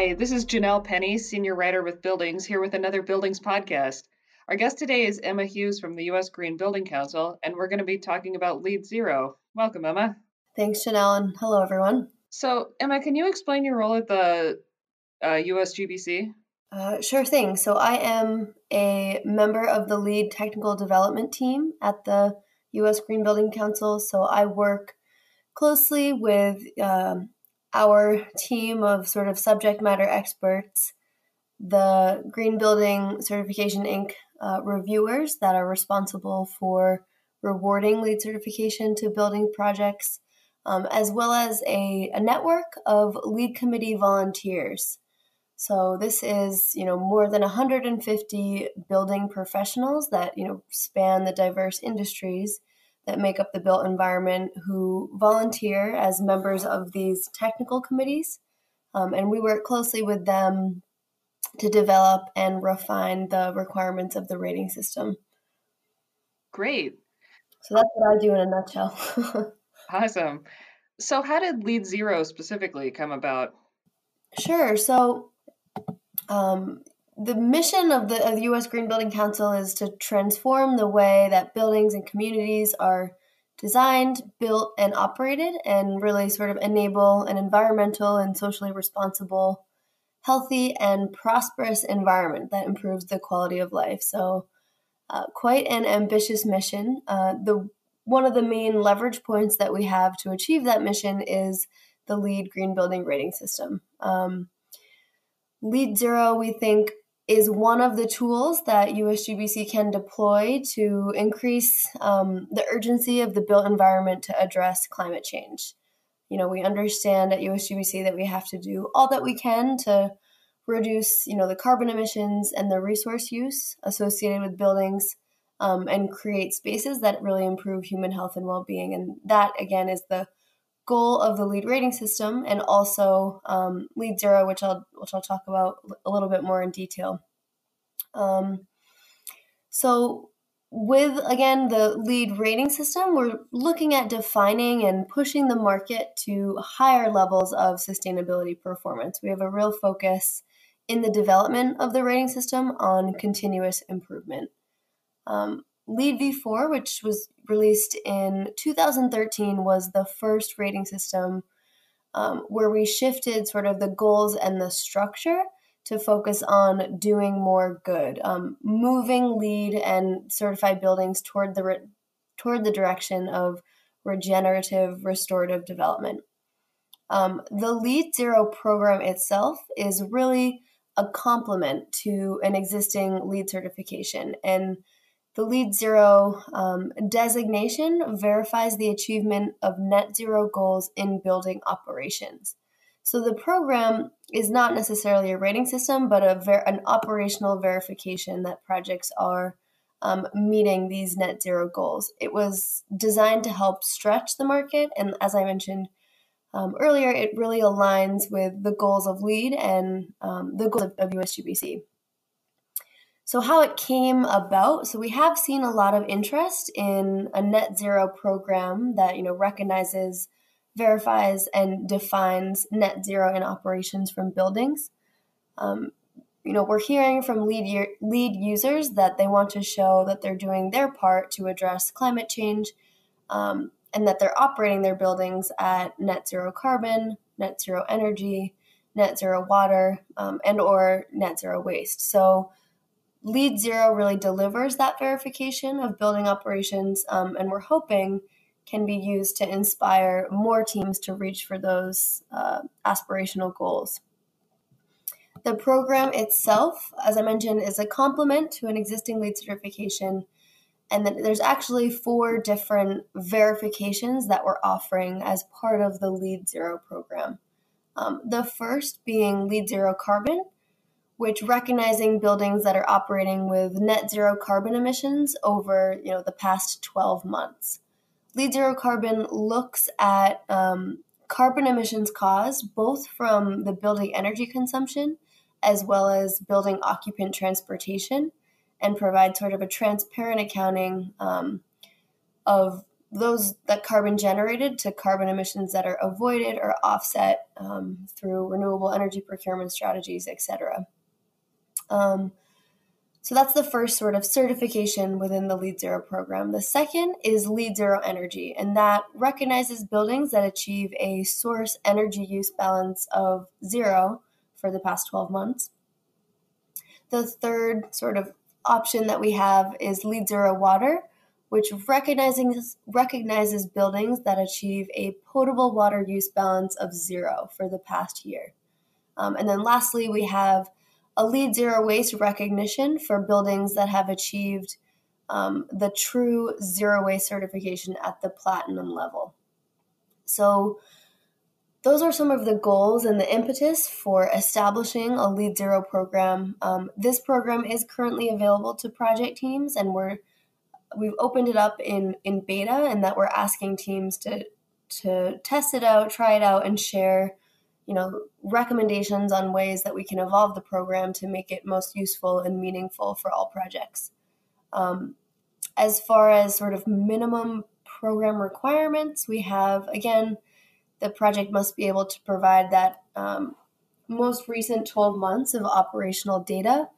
Hi, this is Janelle Penny, senior writer with Buildings, here with another Buildings podcast. Our guest today is Emma Hughes from the U.S. Green Building Council, and we're going to be talking about LEED Zero. Welcome, Emma. Thanks, Janelle, and hello, everyone. So, Emma, can you explain your role at the uh, USGBC? Uh, sure thing. So, I am a member of the LEED technical development team at the U.S. Green Building Council. So, I work closely with um, our team of sort of subject matter experts, the Green Building Certification Inc. Uh, reviewers that are responsible for rewarding LEED certification to building projects, um, as well as a, a network of LEED committee volunteers. So this is, you know, more than 150 building professionals that, you know, span the diverse industries that make up the built environment who volunteer as members of these technical committees. Um, and we work closely with them to develop and refine the requirements of the rating system. Great. So that's what I do in a nutshell. awesome. So, how did LEED Zero specifically come about? Sure. So, um, the mission of the, of the U.S. Green Building Council is to transform the way that buildings and communities are designed, built, and operated, and really sort of enable an environmental and socially responsible, healthy, and prosperous environment that improves the quality of life. So, uh, quite an ambitious mission. Uh, the one of the main leverage points that we have to achieve that mission is the LEED Green Building Rating System. Um, LEED Zero, we think, is one of the tools that USGBC can deploy to increase um, the urgency of the built environment to address climate change. You know, we understand at USGBC that we have to do all that we can to reduce, you know, the carbon emissions and the resource use associated with buildings um, and create spaces that really improve human health and well-being. And that, again, is the goal of the LEED rating system and also um, LEED Zero, which I'll which I'll talk about a little bit more in detail. Um, so with again the LEED rating system, we're looking at defining and pushing the market to higher levels of sustainability performance. We have a real focus in the development of the rating system on continuous improvement. Um, LEED v4, which was released in 2013, was the first rating system um, where we shifted sort of the goals and the structure to focus on doing more good, um, moving LEED and certified buildings toward the re- toward the direction of regenerative restorative development. Um, the LEED Zero program itself is really a complement to an existing LEED certification and the LEED Zero um, designation verifies the achievement of net zero goals in building operations. So the program is not necessarily a rating system, but a ver- an operational verification that projects are um, meeting these net zero goals. It was designed to help stretch the market, and as I mentioned um, earlier, it really aligns with the goals of LEED and um, the goals of, of USGBC. So, how it came about. So, we have seen a lot of interest in a net zero program that you know recognizes, verifies, and defines net zero in operations from buildings. Um, you know, we're hearing from LEED LEED users that they want to show that they're doing their part to address climate change, um, and that they're operating their buildings at net zero carbon, net zero energy, net zero water, um, and or net zero waste. So LEED Zero really delivers that verification of building operations, um, and we're hoping can be used to inspire more teams to reach for those uh, aspirational goals. The program itself, as I mentioned, is a complement to an existing LEED certification. And then there's actually four different verifications that we're offering as part of the LEED Zero program. Um, the first being LEED Zero Carbon, which recognizing buildings that are operating with net zero carbon emissions over you know the past 12 months. LEED Zero Carbon looks at um, carbon emissions caused both from the building energy consumption as well as building occupant transportation and provide sort of a transparent accounting um, of those that carbon generated to carbon emissions that are avoided or offset um, through renewable energy procurement strategies, etc. Um, so that's the first sort of certification within the LEED Zero program. The second is LEED Zero Energy, and that recognizes buildings that achieve a source energy use balance of zero for the past 12 months. The third sort of option that we have is LEED Zero Water, which recognizes, recognizes buildings that achieve a potable water use balance of zero for the past year. Um, and then lastly, we have a LEED Zero Waste recognition for buildings that have achieved um, the true zero waste certification at the platinum level. So, those are some of the goals and the impetus for establishing a LEED Zero program. Um, this program is currently available to project teams, and we're we've opened it up in in beta, and that we're asking teams to to test it out, try it out, and share you know recommendations on ways that we can evolve the program to make it most useful and meaningful for all projects. Um, as far as sort of minimum program requirements, we have again the project must be able to provide that um, most recent 12 months of operational data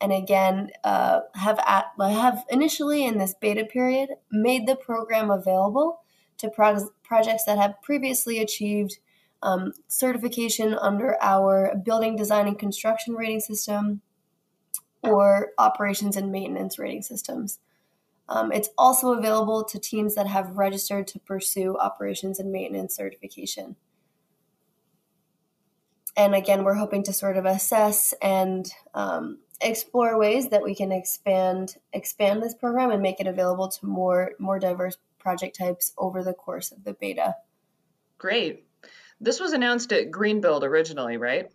and again uh, have at, have initially in this beta period made the program available to pro- projects that have previously achieved um, certification under our building design and construction rating system or operations and maintenance rating systems um, it's also available to teams that have registered to pursue operations and maintenance certification. And again, we're hoping to sort of assess and um, explore ways that we can expand expand this program and make it available to more more diverse project types over the course of the beta. Great. This was announced at Greenbuild originally, right?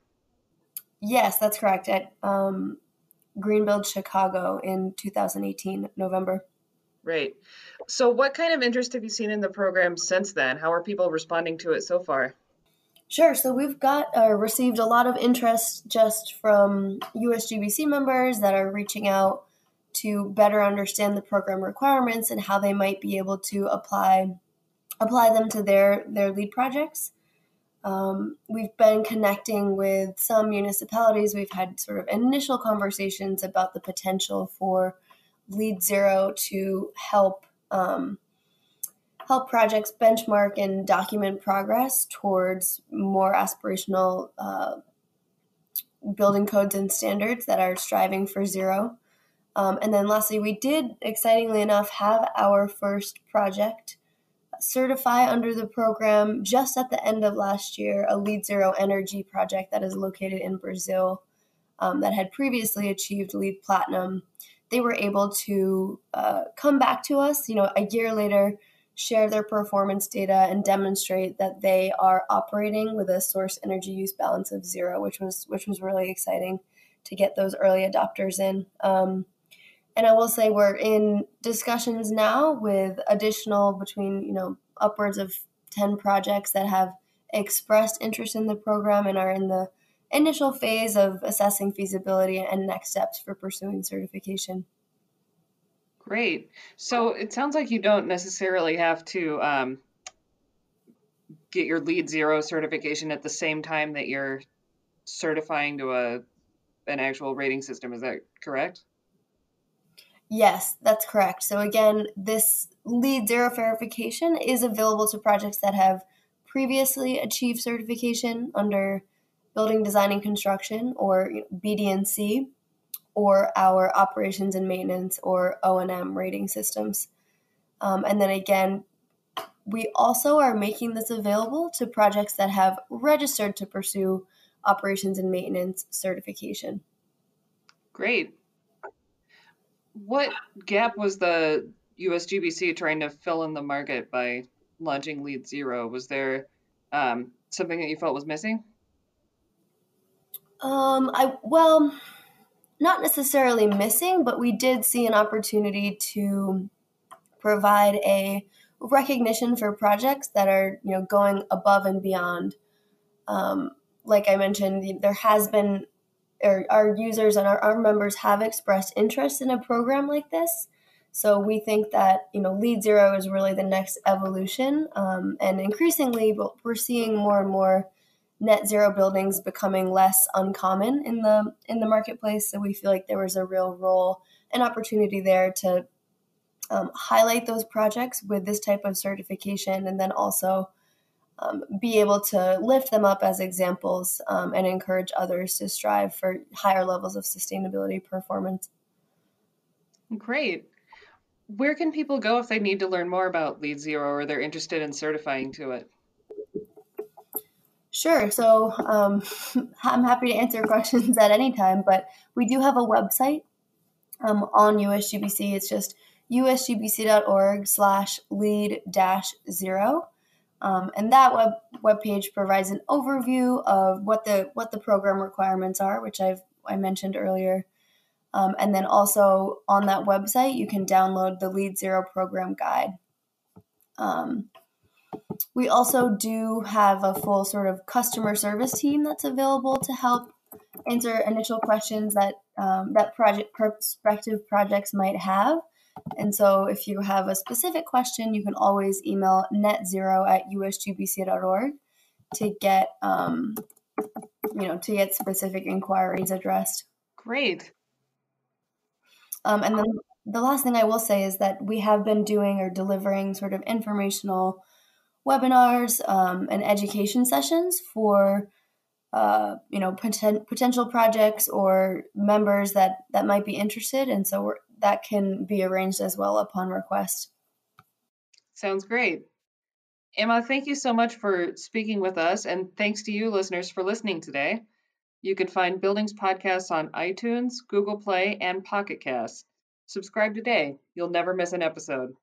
Yes, that's correct. At um, Greenbuild Chicago in 2018, November. Right. So, what kind of interest have you seen in the program since then? How are people responding to it so far? Sure. So we've got uh, received a lot of interest just from USGBC members that are reaching out to better understand the program requirements and how they might be able to apply apply them to their their LEED projects. Um, we've been connecting with some municipalities. We've had sort of initial conversations about the potential for LEED Zero to help um, help projects benchmark and document progress towards more aspirational uh, building codes and standards that are striving for zero. Um, and then lastly, we did, excitingly enough, have our first project certify under the program just at the end of last year, a LEED Zero Energy project that is located in Brazil um, that had previously achieved LEED Platinum they were able to uh, come back to us, you know, a year later, share their performance data and demonstrate that they are operating with a source energy use balance of zero, which was which was really exciting to get those early adopters in. Um, and I will say we're in discussions now with additional between you know upwards of ten projects that have expressed interest in the program and are in the initial phase of assessing feasibility and next steps for pursuing certification. Great. So it sounds like you don't necessarily have to um, get your LEED Zero certification at the same time that you're certifying to a an actual rating system. Is that correct? Yes, that's correct. So again, this LEED Zero verification is available to projects that have previously achieved certification under building design and construction or BDNC or our operations and maintenance or O&M rating systems. Um, and then again, we also are making this available to projects that have registered to pursue operations and maintenance certification. Great. What gap was the USGBC trying to fill in the market by launching LEED Zero? Was there um, something that you felt was missing? Um, I well, not necessarily missing, but we did see an opportunity to provide a recognition for projects that are you know going above and beyond. Um, like I mentioned, there has been, or our users and our, our members have expressed interest in a program like this. So we think that you know LEED Zero is really the next evolution, um, and increasingly we're seeing more and more net zero buildings becoming less uncommon in the in the marketplace. So we feel like there was a real role and opportunity there to um, highlight those projects with this type of certification, and then also um, be able to lift them up as examples um, and encourage others to strive for higher levels of sustainability performance. Great where can people go if they need to learn more about LEED Zero or they're interested in certifying to it? Sure. So um, I'm happy to answer questions at any time, but we do have a website um, on USGBC. It's just usgbc.org slash lead dash zero. Um, and that web web page provides an overview of what the what the program requirements are, which I've I mentioned earlier, um, and then also on that website, you can download the LEED Zero program guide. Um, we also do have a full sort of customer service team that's available to help answer initial questions that um, that project prospective projects might have. And so, if you have a specific question, you can always email netzero at usgbc.org to get um, you know to get specific inquiries addressed. Great. Um, and then the last thing I will say is that we have been doing or delivering sort of informational webinars um, and education sessions for uh, you know poten- potential projects or members that that might be interested, and so that can be arranged as well upon request. Sounds great. Emma, thank you so much for speaking with us, and thanks to you, listeners, for listening today. You can find Buildings Podcasts on iTunes, Google Play, and Pocket Casts. Subscribe today. You'll never miss an episode.